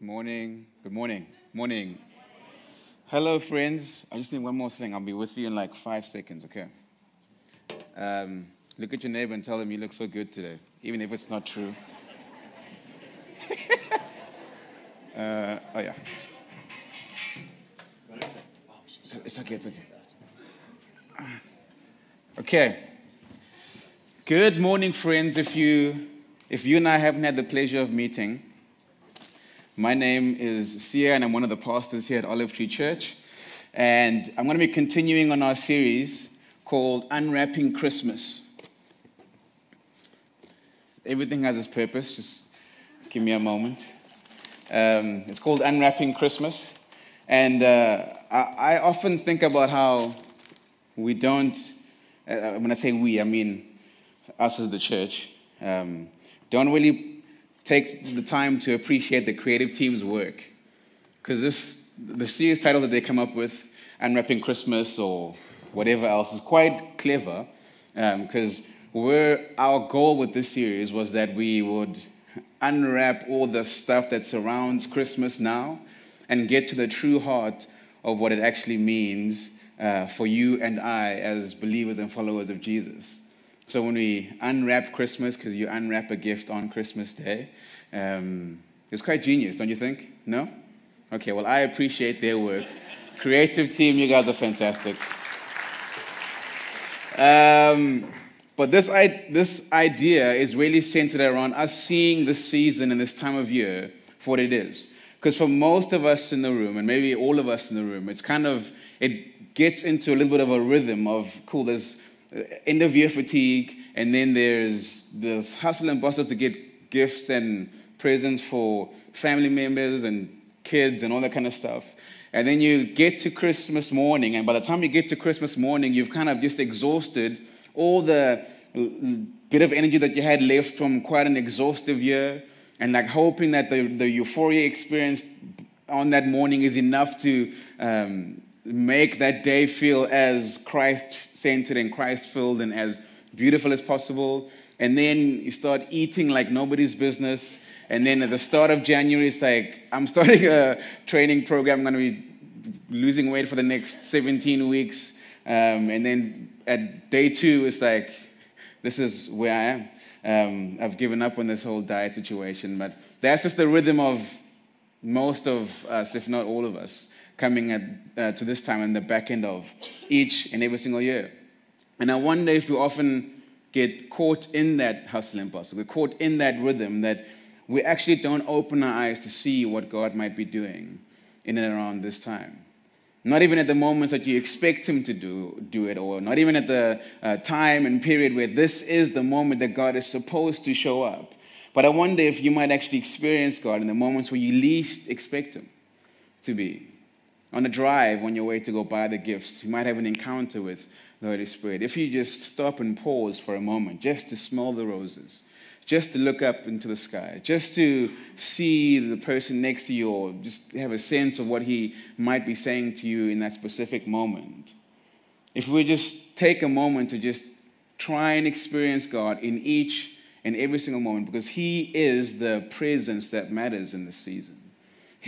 Morning. Good morning. Morning. Hello, friends. I just need one more thing. I'll be with you in like five seconds, okay? Um, look at your neighbor and tell them you look so good today, even if it's not true. uh, oh, yeah. It's okay, it's okay. Okay. Good morning, friends. If you, if you and I haven't had the pleasure of meeting, my name is Siya, and I'm one of the pastors here at Olive Tree Church. And I'm going to be continuing on our series called Unwrapping Christmas. Everything has its purpose. Just give me a moment. Um, it's called Unwrapping Christmas. And uh, I, I, often think about how we don't, uh, when I say we, I mean us as the church, um, don't really take the time to appreciate the creative team's work. Because this, the series title that they come up with, Unwrapping Christmas or whatever else, is quite clever. Because um, our goal with this series was that we would unwrap all the stuff that surrounds Christmas now and get to the true heart of what it actually means uh, for you and I as believers and followers of Jesus. So when we unwrap Christmas, because you unwrap a gift on Christmas Day, um, it's quite genius, don't you think? No? Okay, well, I appreciate their work. Creative team, you guys are fantastic. Um, but this, this idea is really centered around us seeing this season and this time of year for what it is. Because for most of us in the room, and maybe all of us in the room, it's kind of, it gets into a little bit of a rhythm of, cool, there's end of year fatigue, and then there's this hustle and bustle to get gifts and presents for family members and kids and all that kind of stuff. And then you get to Christmas morning, and by the time you get to Christmas morning, you've kind of just exhausted all the bit of energy that you had left from quite an exhaustive year, and like hoping that the, the euphoria experienced on that morning is enough to um, make that day feel as Christ centered and Christ filled and as beautiful as possible. And then you start eating like nobody's business. And then at the start of January, it's like, I'm starting a training program. I'm going to be losing weight for the next 17 weeks. Um, and then at day two, it's like, this is where I am. Um, I've given up on this whole diet situation. But that's just the rhythm of most of us, if not all of us coming at, uh, to this time in the back end of each and every single year. And I wonder if we often get caught in that hustle and bustle, we're caught in that rhythm that we actually don't open our eyes to see what God might be doing in and around this time. Not even at the moments that you expect Him to do, do it, or not even at the uh, time and period where this is the moment that God is supposed to show up. But I wonder if you might actually experience God in the moments where you least expect Him to be. On a drive on your way to go buy the gifts, you might have an encounter with the Holy Spirit. If you just stop and pause for a moment, just to smell the roses, just to look up into the sky, just to see the person next to you, or just have a sense of what he might be saying to you in that specific moment. If we just take a moment to just try and experience God in each and every single moment, because He is the presence that matters in this season.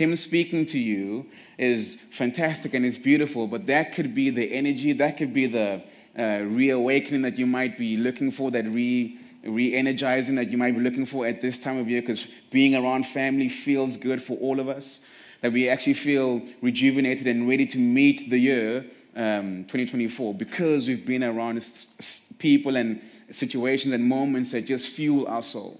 Him speaking to you is fantastic and it's beautiful, but that could be the energy, that could be the uh, reawakening that you might be looking for, that re energizing that you might be looking for at this time of year, because being around family feels good for all of us. That we actually feel rejuvenated and ready to meet the year um, 2024 because we've been around people and situations and moments that just fuel our soul.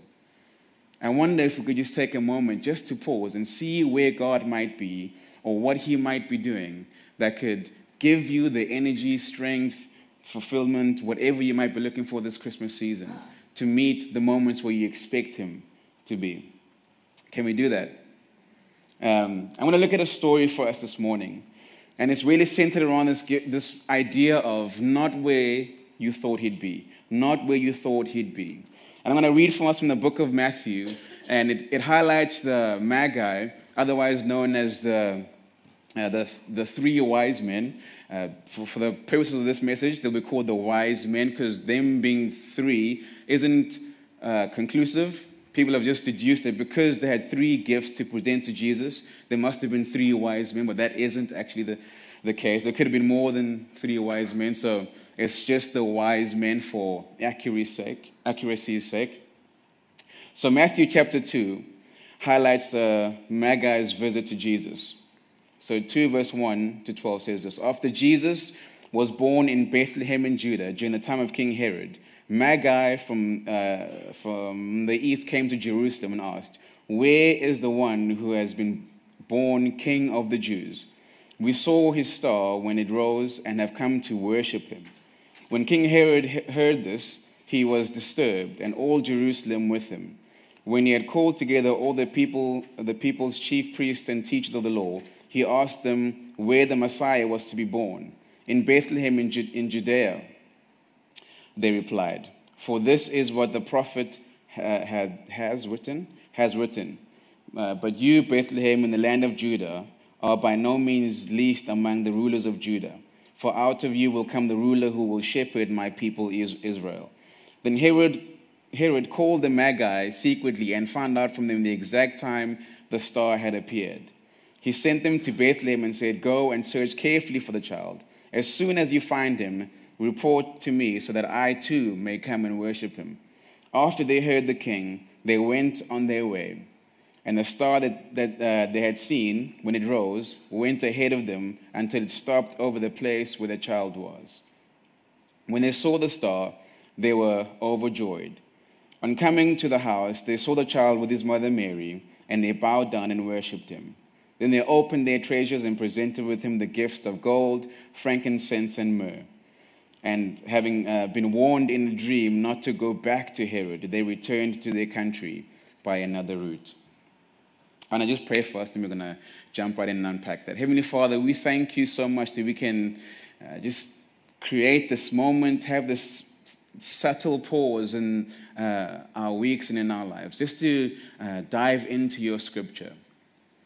I wonder if we could just take a moment just to pause and see where God might be or what He might be doing that could give you the energy, strength, fulfillment, whatever you might be looking for this Christmas season to meet the moments where you expect Him to be. Can we do that? Um, I'm going to look at a story for us this morning. And it's really centered around this, this idea of not where you thought he'd be, not where you thought he'd be. And I'm going to read from us from the book of Matthew, and it, it highlights the Magi, otherwise known as the, uh, the, the three wise men. Uh, for, for the purposes of this message, they'll be called the wise men because them being three isn't uh, conclusive people have just deduced that because they had three gifts to present to Jesus, there must have been three wise men, but that isn't actually the, the case. There could have been more than three wise men, so it's just the wise men for accuracy's sake. Accuracy's sake. So Matthew chapter 2 highlights the Magi's visit to Jesus. So 2 verse 1 to 12 says this. After Jesus was born in Bethlehem in Judah during the time of King Herod, Magi from, uh, from the east came to Jerusalem and asked, Where is the one who has been born king of the Jews? We saw his star when it rose and have come to worship him. When King Herod heard this, he was disturbed, and all Jerusalem with him. When he had called together all the people, the people's chief priests and teachers of the law, he asked them where the Messiah was to be born. In Bethlehem in, Judea, they replied, For this is what the prophet had, has written, has written. Uh, but you, Bethlehem, in the land of Judah, are by no means least among the rulers of Judah. For out of you will come the ruler who will shepherd my people Israel. Then Herod, Herod called the Magi secretly and found out from them the exact time the star had appeared. He sent them to Bethlehem and said, Go and search carefully for the child. As soon as you find him, Report to me so that I too may come and worship him. After they heard the king, they went on their way. And the star that, that uh, they had seen when it rose went ahead of them until it stopped over the place where the child was. When they saw the star, they were overjoyed. On coming to the house, they saw the child with his mother Mary, and they bowed down and worshipped him. Then they opened their treasures and presented with him the gifts of gold, frankincense, and myrrh. And having uh, been warned in a dream not to go back to Herod, they returned to their country by another route. And I just pray first, and we're going to jump right in and unpack that. Heavenly Father, we thank you so much that we can uh, just create this moment, have this subtle pause in uh, our weeks and in our lives, just to uh, dive into your scripture,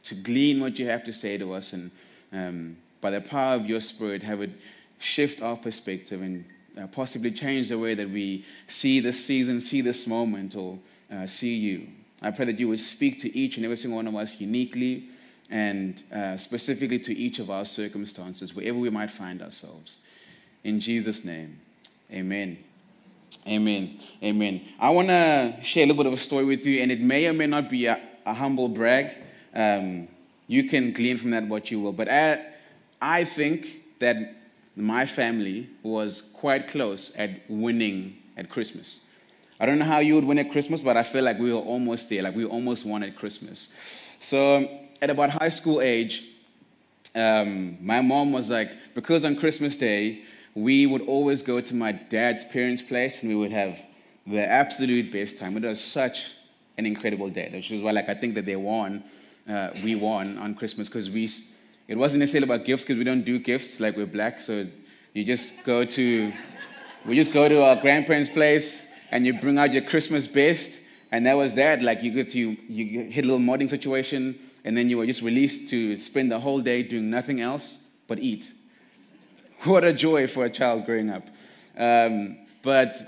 to glean what you have to say to us, and um, by the power of your Spirit, have it shift our perspective and uh, possibly change the way that we see this season, see this moment, or uh, see you. I pray that you would speak to each and every single one of us uniquely and uh, specifically to each of our circumstances, wherever we might find ourselves. In Jesus' name, amen. Amen. Amen. I want to share a little bit of a story with you, and it may or may not be a, a humble brag. Um, you can glean from that what you will. But I, I think that my family was quite close at winning at Christmas. I don't know how you would win at Christmas, but I feel like we were almost there, like we almost won at Christmas. So at about high school age, um, my mom was like, because on Christmas Day, we would always go to my dad's parents' place and we would have the absolute best time. It was such an incredible day, which is why, like, I think that they won, uh, we won on Christmas because we it wasn't necessarily about gifts because we don't do gifts like we're black. So you just go to, we just go to our grandparents' place and you bring out your Christmas best. And that was that. Like you get to, you hit a little modding situation and then you were just released to spend the whole day doing nothing else but eat. What a joy for a child growing up. Um, but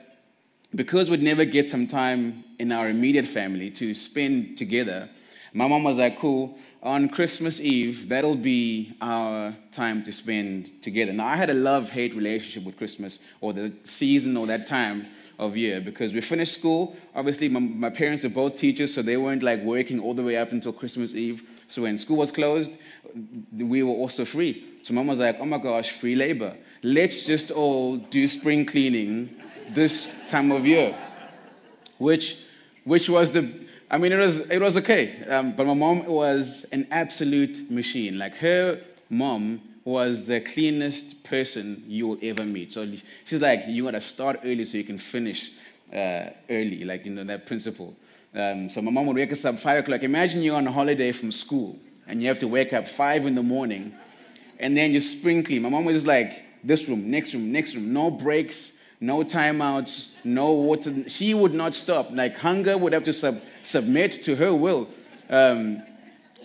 because we'd never get some time in our immediate family to spend together, my mom was like, cool, on Christmas Eve, that'll be our time to spend together. Now, I had a love hate relationship with Christmas or the season or that time of year because we finished school. Obviously, my, my parents are both teachers, so they weren't like working all the way up until Christmas Eve. So when school was closed, we were also free. So mom was like, oh my gosh, free labor. Let's just all do spring cleaning this time of year, which, which was the I mean, it was, it was okay. Um, but my mom was an absolute machine. Like, her mom was the cleanest person you will ever meet. So she's like, you got to start early so you can finish uh, early, like, you know, that principle. Um, so my mom would wake us up 5 o'clock. Imagine you're on holiday from school and you have to wake up 5 in the morning and then you spring clean. My mom was like, this room, next room, next room, no breaks no timeouts, no water. She would not stop. Like hunger would have to sub- submit to her will. Um,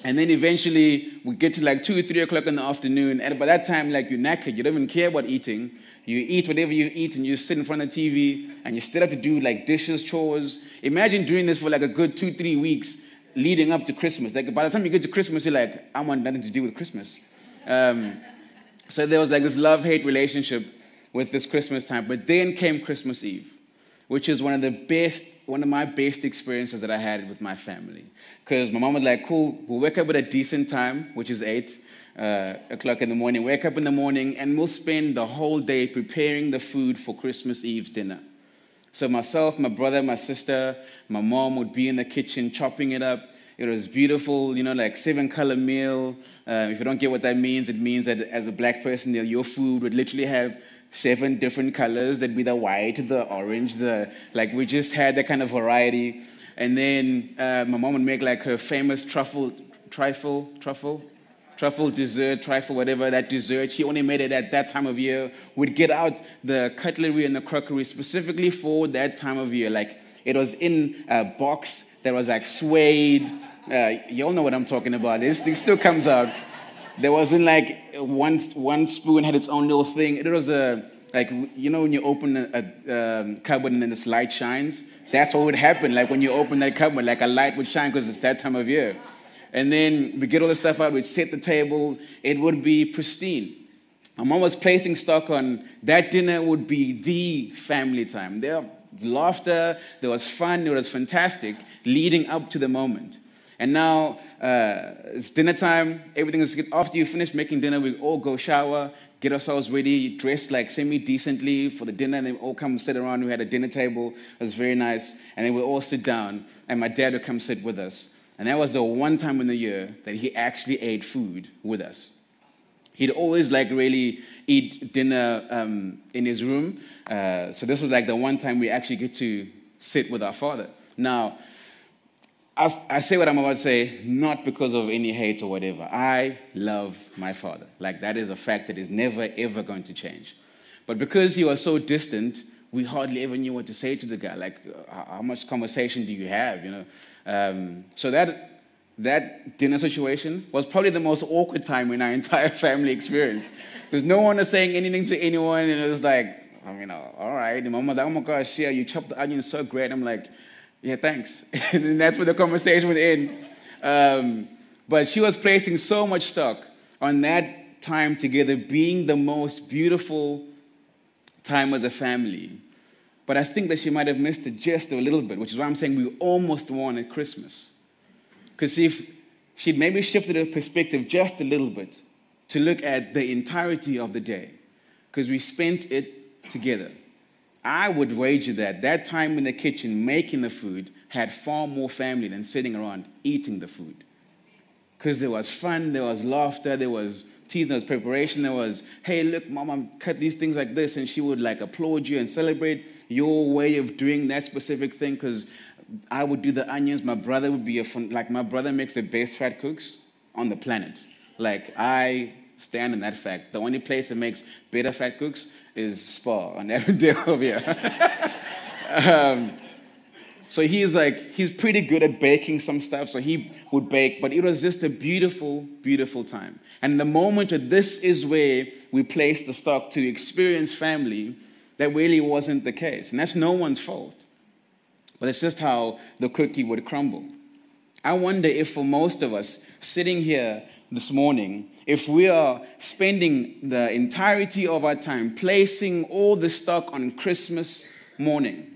and then eventually we get to like two, three o'clock in the afternoon. And by that time, like you're knackered. You don't even care about eating. You eat whatever you eat and you sit in front of the TV and you still have to do like dishes, chores. Imagine doing this for like a good two, three weeks leading up to Christmas. Like by the time you get to Christmas, you're like, I want nothing to do with Christmas. Um, so there was like this love hate relationship with this Christmas time. But then came Christmas Eve, which is one of the best, one of my best experiences that I had with my family. Because my mom was like, cool, we'll wake up at a decent time, which is 8 uh, o'clock in the morning. Wake up in the morning and we'll spend the whole day preparing the food for Christmas Eve's dinner. So myself, my brother, my sister, my mom would be in the kitchen chopping it up. It was beautiful, you know, like seven color meal. Uh, if you don't get what that means, it means that as a black person, your food would literally have seven different colors. There'd be the white, the orange, the like. We just had that kind of variety. And then uh, my mom would make like her famous truffle, trifle, truffle, truffle dessert, trifle, whatever that dessert. She only made it at that time of year. We'd get out the cutlery and the crockery specifically for that time of year. Like it was in a box that was like suede. Uh, you all know what I'm talking about. This thing still comes out. There wasn't like one, one spoon had its own little thing. It was a, like, you know, when you open a, a um, cupboard and then this light shines? That's what would happen. Like when you open that cupboard, like a light would shine because it's that time of year. And then we get all the stuff out, we'd set the table, it would be pristine. My mom was placing stock on that dinner would be the family time. There was laughter, there was fun, it was fantastic leading up to the moment. And now uh, it's dinner time. Everything is good. after you finish making dinner, we all go shower, get ourselves ready, dress like semi decently for the dinner, and then we all come sit around. We had a dinner table. It was very nice. And then we all sit down, and my dad would come sit with us. And that was the one time in the year that he actually ate food with us. He'd always like really eat dinner um, in his room. Uh, so this was like the one time we actually get to sit with our father. Now, I say what I'm about to say not because of any hate or whatever. I love my father. Like, that is a fact that is never, ever going to change. But because he was so distant, we hardly ever knew what to say to the guy. Like, uh, how much conversation do you have, you know? Um, so that, that dinner situation was probably the most awkward time in our entire family experience. Because no one was saying anything to anyone, and it was like, I mean, all right, mama, oh you chopped the onions so great. I'm like, yeah, thanks. and that's where the conversation would end. Um, but she was placing so much stock on that time together being the most beautiful time as a family. But I think that she might have missed the gist a little bit, which is why I'm saying we almost won at Christmas. Because if she'd maybe shifted her perspective just a little bit to look at the entirety of the day, because we spent it together. I would wager that that time in the kitchen making the food had far more family than sitting around eating the food. Because there was fun, there was laughter, there was teeth, there was preparation, there was, hey, look, mama, cut these things like this. And she would like applaud you and celebrate your way of doing that specific thing. Because I would do the onions. My brother would be a fun, like, my brother makes the best vetkoeks on the planet. Like, I stand on that fact. The only place that makes better vetkoeks is Spar on Avondale here. um, so he's like, he's pretty good at baking some stuff, so he would bake, but it was just a beautiful, beautiful time. And the moment that this is where we placed the stock to experience family, that really wasn't the case. And that's no one's fault. But it's just how the cookie would crumble. I wonder if for most of us sitting here this morning, if we are spending the entirety of our time placing all the stock on Christmas morning,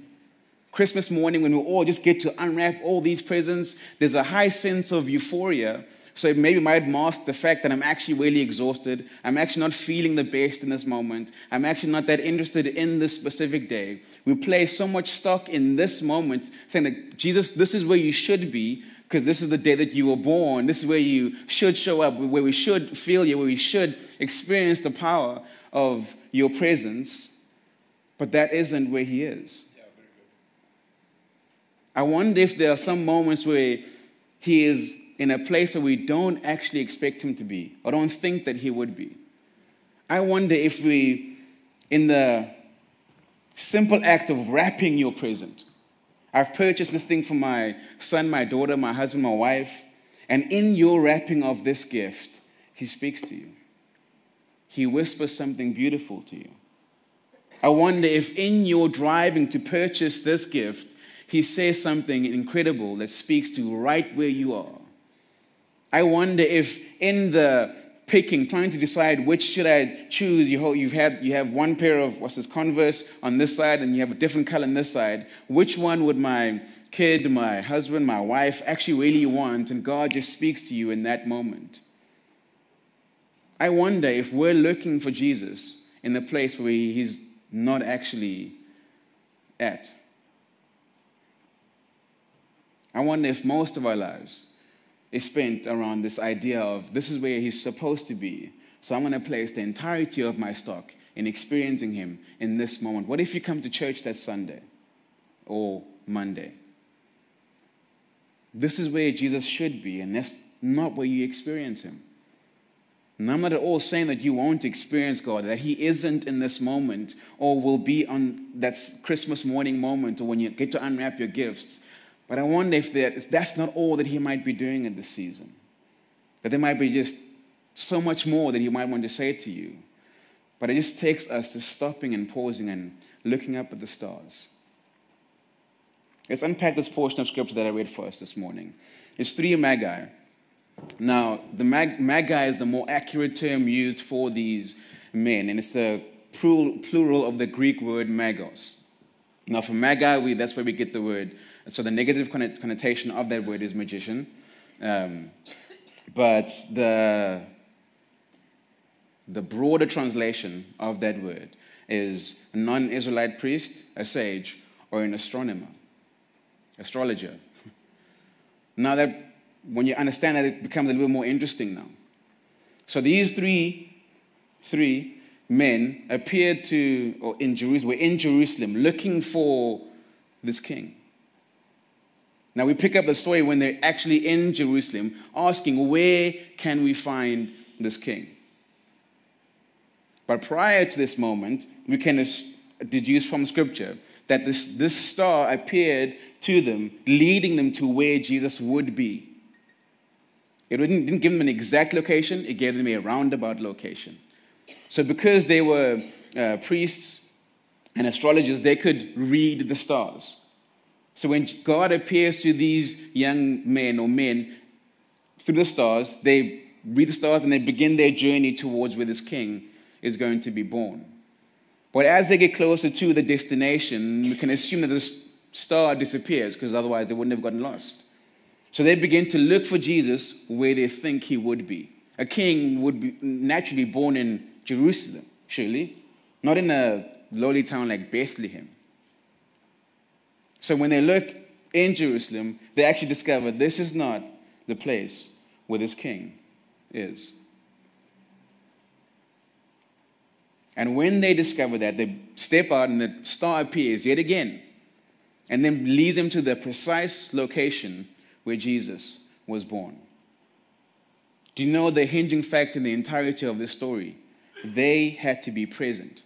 Christmas morning when we all just get to unwrap all these presents, there's a high sense of euphoria. So it maybe might mask the fact that I'm actually really exhausted. I'm actually not feeling the best in this moment. I'm actually not that interested in this specific day. We place so much stock in this moment, saying that Jesus, this is where you should be, because this is the day that you were born. This is where you should show up, where we should feel you, where we should experience the power of your presence. But that isn't where He is. I wonder if there are some moments where He is in a place where we don't actually expect Him to be, or don't think that He would be. I wonder if we, in the simple act of wrapping your present, I've purchased this thing for my son, my daughter, my husband, my wife. And in your wrapping of this gift, he speaks to you. He whispers something beautiful to you. I wonder if in your driving to purchase this gift, he says something incredible that speaks to right where you are. I wonder if in the picking, trying to decide which should I choose, you, you've had, you have one pair of, what's this, Converse on this side and you have a different color on this side. Which one would my kid, my husband, my wife actually really want? And God just speaks to you in that moment. I wonder if we're looking for Jesus in the place where he's not actually at. I wonder if most of our lives is spent around this idea of this is where he's supposed to be. So I'm going to place the entirety of my stock in experiencing him in this moment. What if you come to church that Sunday or Monday? This is where Jesus should be, and that's not where you experience him. And I'm not at all saying that you won't experience God, that He isn't in this moment or will be on that Christmas morning moment or when you get to unwrap your gifts. But I wonder if, that, that's not all that He might be doing at this season. That there might be just so much more that He might want to say to you. But it just takes us to stopping and pausing and looking up at the stars. Let's unpack this portion of scripture that I read for us this morning. It's three magi now, the mag- magi is the more accurate term used for these men, and it's the plural of the Greek word magos. Now, for magi, we, that's where we get the word. So, the negative connotation of that word is magician. Um, but the, the broader translation of that word is a non Israelite priest, a sage, or an astronomer, astrologer. Now, that when you understand that, it becomes a little more interesting now. So these three, three men appeared to, or in Jerusalem, were in Jerusalem looking for this king. Now we pick up the story when they're actually in Jerusalem asking, where can we find this king? But prior to this moment, we can deduce from scripture that this, this star appeared to them, leading them to where Jesus would be. It didn't, didn't give them an exact location, it gave them a roundabout location. So, because they were uh, priests and astrologers, they could read the stars. So, when God appears to these young men or men through the stars, they read the stars and they begin their journey towards where this king is going to be born. But as they get closer to the destination, we can assume that the star disappears because otherwise they wouldn't have gotten lost. So they begin to look for Jesus where they think he would be. A king would be naturally born in Jerusalem, surely, not in a lowly town like Bethlehem. So when they look in Jerusalem, they actually discover this is not the place where this king is. And when they discover that, they step out and the star appears yet again and then leads them to the precise location where Jesus was born. Do you know the hinging fact in the entirety of this story? They had to be present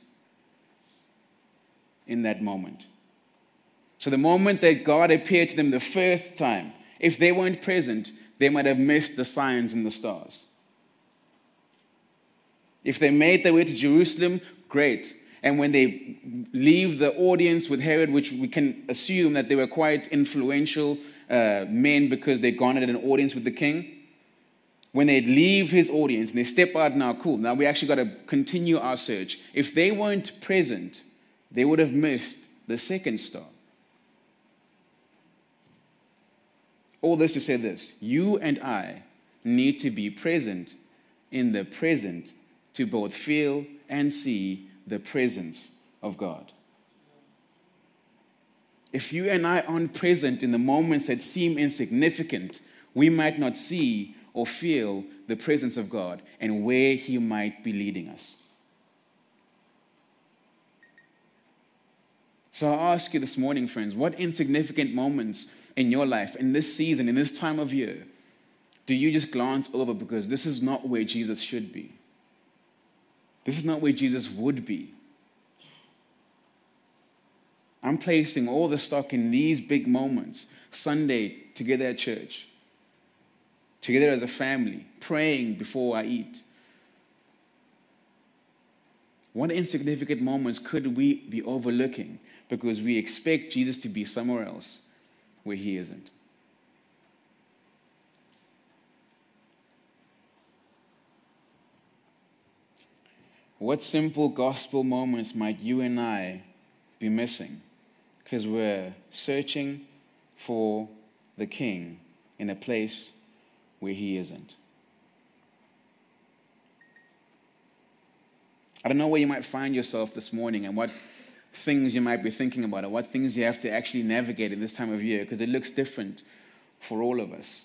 in that moment. So, the moment that God appeared to them the first time, if they weren't present, they might have missed the signs in the stars. If they made their way to Jerusalem, great. And when they leave the audience with Herod, which we can assume that they were quite influential uh, men because they garnered an audience with the king. When they leave his audience and they step out now, cool, now we actually got to continue our search. If they weren't present, they would have missed the second star. All this to say this you and I need to be present in the present to both feel and see the presence of God. If you and I aren't present in the moments that seem insignificant, we might not see or feel the presence of God and where He might be leading us. So I ask you this morning, friends, what insignificant moments in your life, in this season, in this time of year, do you just glance over because this is not where Jesus should be? This is not where Jesus would be. I'm placing all the stock in these big moments Sunday together at church, together as a family, praying before I eat. What insignificant moments could we be overlooking because we expect Jesus to be somewhere else where he isn't? What simple gospel moments might you and I be missing because we're searching for the King in a place where he isn't? I don't know where you might find yourself this morning and what things you might be thinking about or what things you have to actually navigate in this time of year because it looks different for all of us.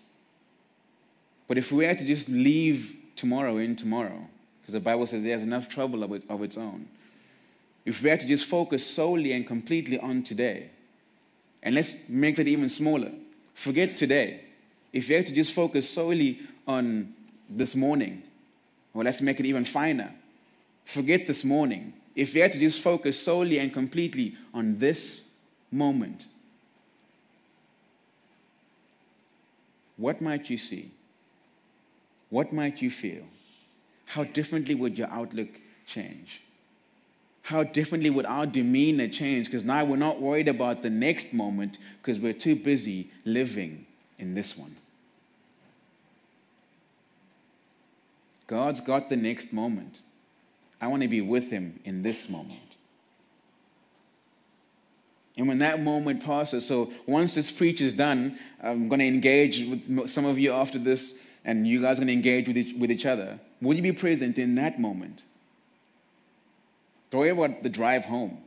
But if we had to just leave tomorrow in tomorrow, because the Bible says there's enough trouble of, it, of its own. If we had to just focus solely and completely on today, and let's make that even smaller, forget today. If you had to just focus solely on this morning, well, let's make it even finer, forget this morning. If you had to just focus solely and completely on this moment, what might you see? What might you feel? how differently would your outlook change? How differently would our demeanor change? Because now we're not worried about the next moment because we're too busy living in this one. God's got the next moment. I want to be with Him in this moment. And when that moment passes, so once this preach is done, I'm going to engage with some of you after this, and you guys are going to engage with each, with each other. Will you be present in that moment? Don't worry about the drive home.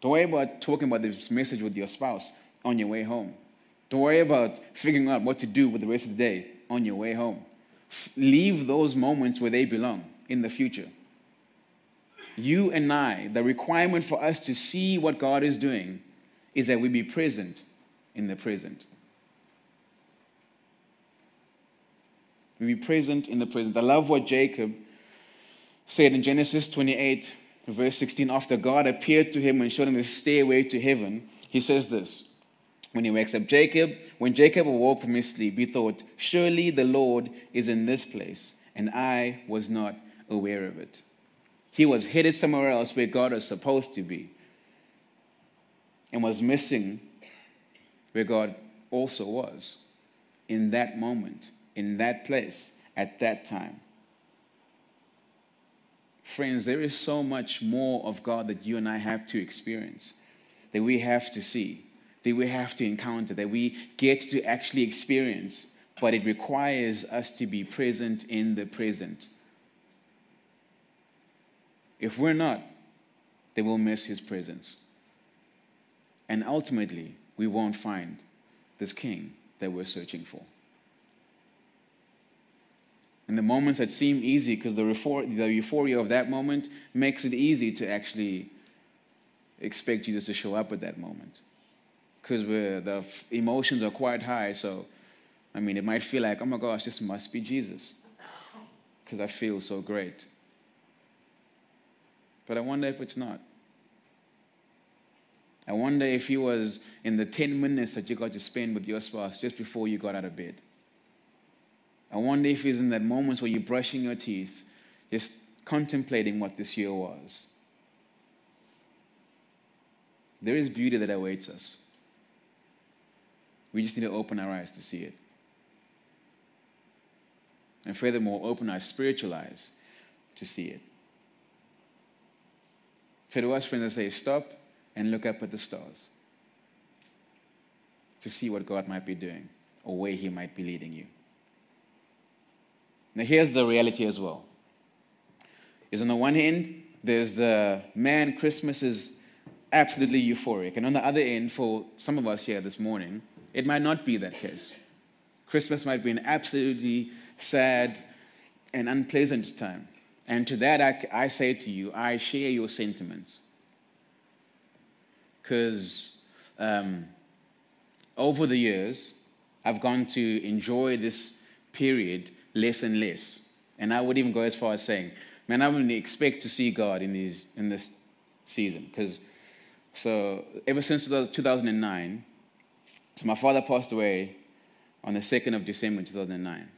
Don't worry about talking about this message with your spouse on your way home. Don't worry about figuring out what to do with the rest of the day on your way home. Leave those moments where they belong in the future. You and I, the requirement for us to see what God is doing is that we be present in the present. We be present in the present. I love what Jacob said in Genesis 28, verse 16. After God appeared to him and showed him the stairway to heaven, he says this when he wakes up Jacob, when Jacob awoke from his sleep, he thought, Surely the Lord is in this place, and I was not aware of it. He was headed somewhere else where God was supposed to be, and was missing where God also was in that moment in that place at that time. Friends, there is so much more of God that you and I have to experience, that we have to see, that we have to encounter, that we get to actually experience, but it requires us to be present in the present. If we're not, then we'll miss His presence. And ultimately, we won't find this King that we're searching for. And the moments that seem easy, because the, the euphoria of that moment makes it easy to actually expect Jesus to show up at that moment. Because the emotions are quite high, so I mean, it might feel like, oh my gosh, this must be Jesus. Because I feel so great. But I wonder if it's not. I wonder if he was in the 10 minutes that you got to spend with your spouse just before you got out of bed. I wonder if it's in that moments where you're brushing your teeth, just contemplating what this year was. There is beauty that awaits us. We just need to open our eyes to see it. And furthermore, open our spiritual eyes to see it. So the us, friends, I say, stop and look up at the stars to see what God might be doing or where He might be leading you. Now, here's the reality as well. Is on the one hand, there's the man, Christmas is absolutely euphoric. And on the other end, for some of us here this morning, it might not be that case. Christmas might be an absolutely sad and unpleasant time. And to that, I, I say to you, I share your sentiments. Because um, over the years, I've gone to enjoy this period less and less. And I would even go as far as saying, man, I wouldn't expect to see God in, these, in this season. Because, so, ever since 2009, so my father passed away on the 2nd of December 2009.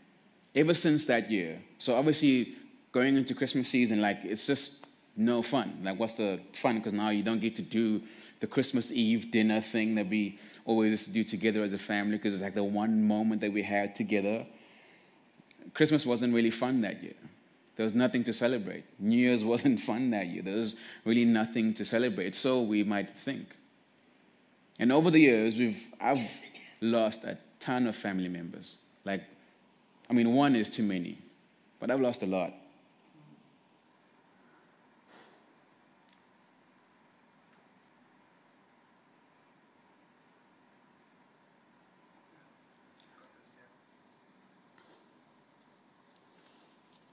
Ever since that year, so obviously going into Christmas season, like it's just no fun. Like, what's the fun? Because now you don't get to do the Christmas Eve dinner thing that we always do together as a family because it's like the one moment that we had together. Christmas wasn't really fun that year. There was nothing to celebrate. New Year's wasn't fun that year. There was really nothing to celebrate. So we might think. And over the years, we've, I've lost a ton of family members. Like, I mean, one is too many, but I've lost a lot.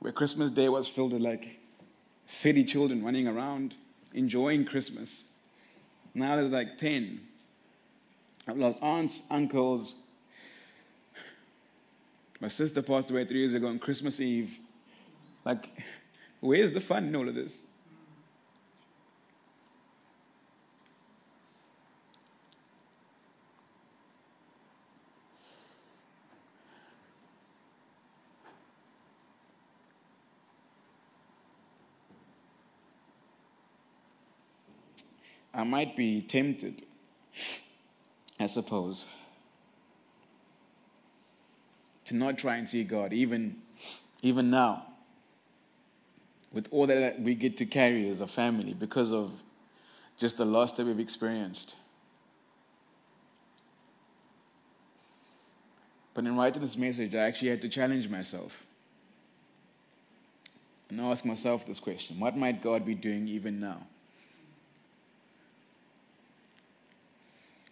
Where Christmas Day was filled with like 30 children running around enjoying Christmas. Now there's like 10. I've lost aunts, uncles. My sister passed away three years ago on Christmas Eve. Like, where's the fun in all of this? I might be tempted, I suppose, to not try and see God, even, even now, with all that we get to carry as a family because of just the loss that we've experienced. But in writing this message, I actually had to challenge myself and ask myself this question What might God be doing even now?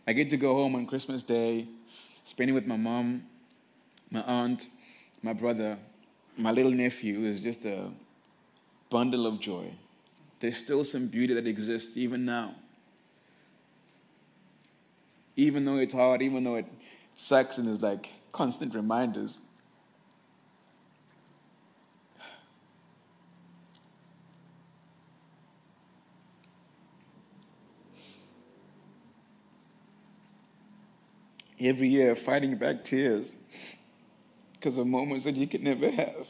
I get to go home on Christmas Day, spending with my mom, my aunt, my brother, my little nephew is just a bundle of joy. There's still some beauty that exists even now. Even though it's hard, even though it sucks and is like constant reminders, every year fighting back tears because of moments that you could never have.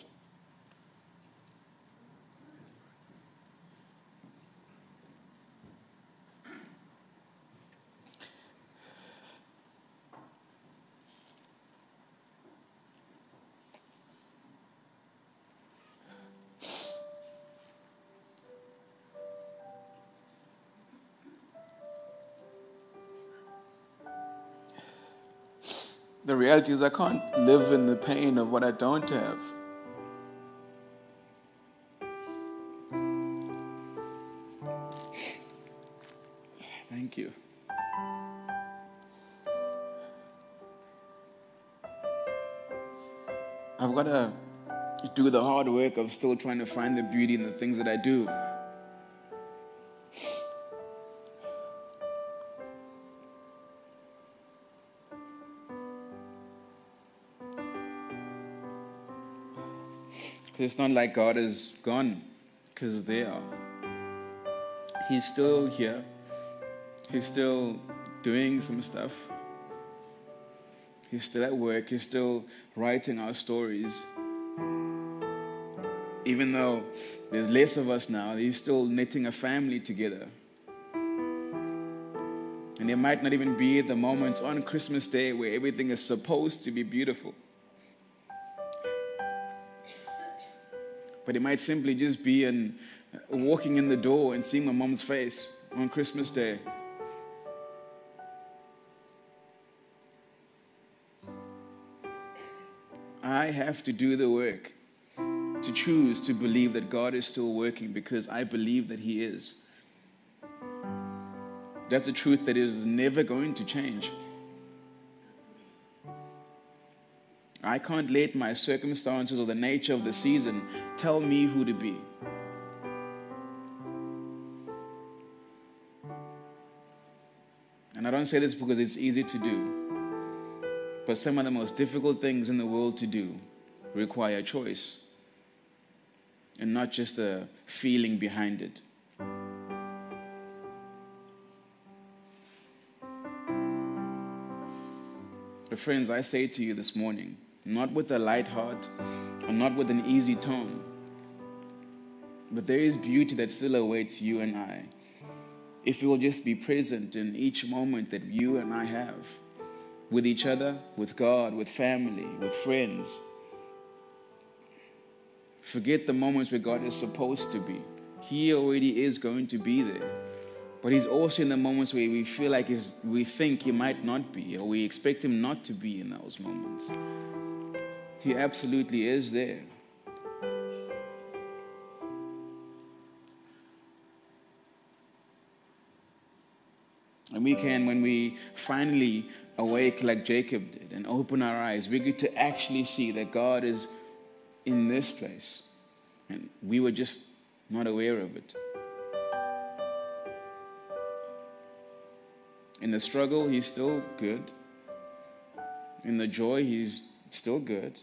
The reality is I can't live in the pain of what I don't have. Thank you. I've got to do the hard work of still trying to find the beauty in the things that I do. It's not like God is gone because they are. He's still here. He's still doing some stuff. He's still at work. He's still writing our stories. Even though there's less of us now, he's still knitting a family together. And there might not even be the moment on Christmas Day where everything is supposed to be beautiful. But it might simply just be in uh, walking in the door and seeing my mom's face on Christmas Day. I have to do the work to choose to believe that God is still working because I believe that He is. That's a truth that is never going to change. I can't let my circumstances or the nature of the season tell me who to be. And I don't say this because it's easy to do, but some of the most difficult things in the world to do require choice and not just a feeling behind it. But, friends, I say to you this morning, not with a light heart, and not with an easy tone. But there is beauty that still awaits you and I if we will just be present in each moment that you and I have with each other, with God, with family, with friends. Forget the moments where God is supposed to be. He already is going to be there. But He's also in the moments where we feel like we think He might not be, or we expect Him not to be in those moments. He absolutely is there. And we can, when we finally awake like Jacob did and open our eyes, we get to actually see that God is in this place. And we were just not aware of it. In the struggle, He's still good. In the joy, He's still good.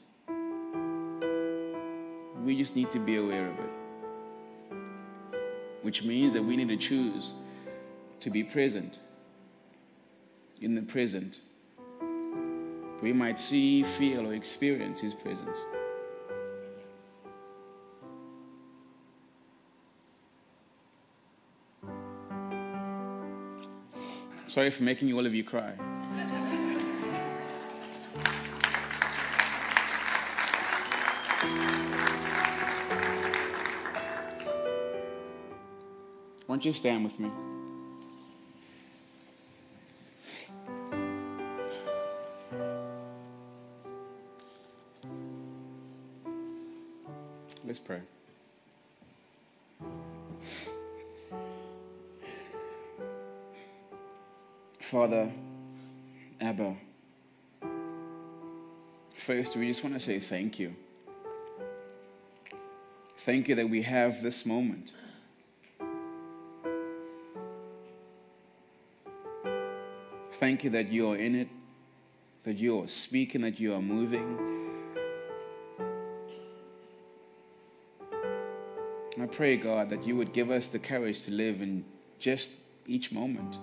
We just need to be aware of it. Which means that we need to choose to be present in the present. We might see, feel, or experience His presence. Sorry for making all of you cry. Won't you stand with me? Let's pray. Father, Abba, first we just want to say thank you. Thank you that we have this moment. Thank you that you are in it, that you are speaking, that you are moving. I pray, God, that you would give us the courage to live in just each moment,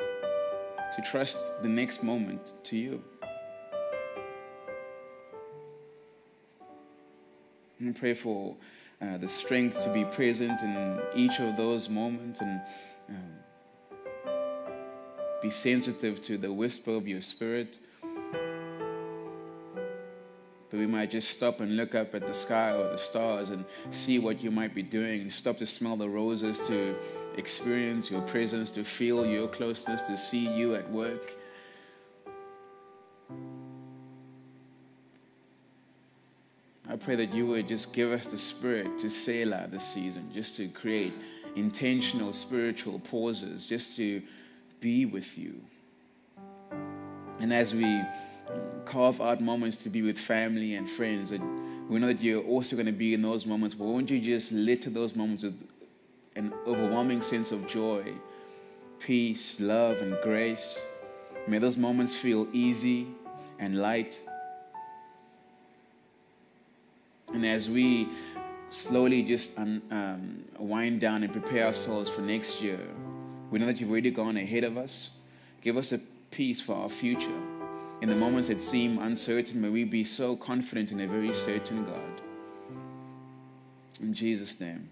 to trust the next moment to you. And I pray for uh, the strength to be present in each of those moments and um, be sensitive to the whisper of your spirit that we might just stop and look up at the sky or the stars and see what you might be doing, stop to smell the roses, to experience your presence, to feel your closeness, to see you at work. I pray that you would just give us the spirit to sail out this season, just to create intentional spiritual pauses, just to be with you. And as we carve out moments to be with family and friends. We know that you're also going to be in those moments, but won't you just litter those moments with an overwhelming sense of joy, peace, love, and grace? May those moments feel easy and light. And as we slowly just um, wind down and prepare ourselves for next year, we know that you've already gone ahead of us. Give us a peace for our future in the moments that seem uncertain, may we be so confident in a very certain God. In Jesus' name.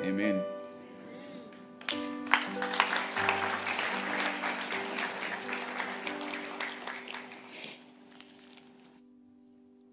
Amen.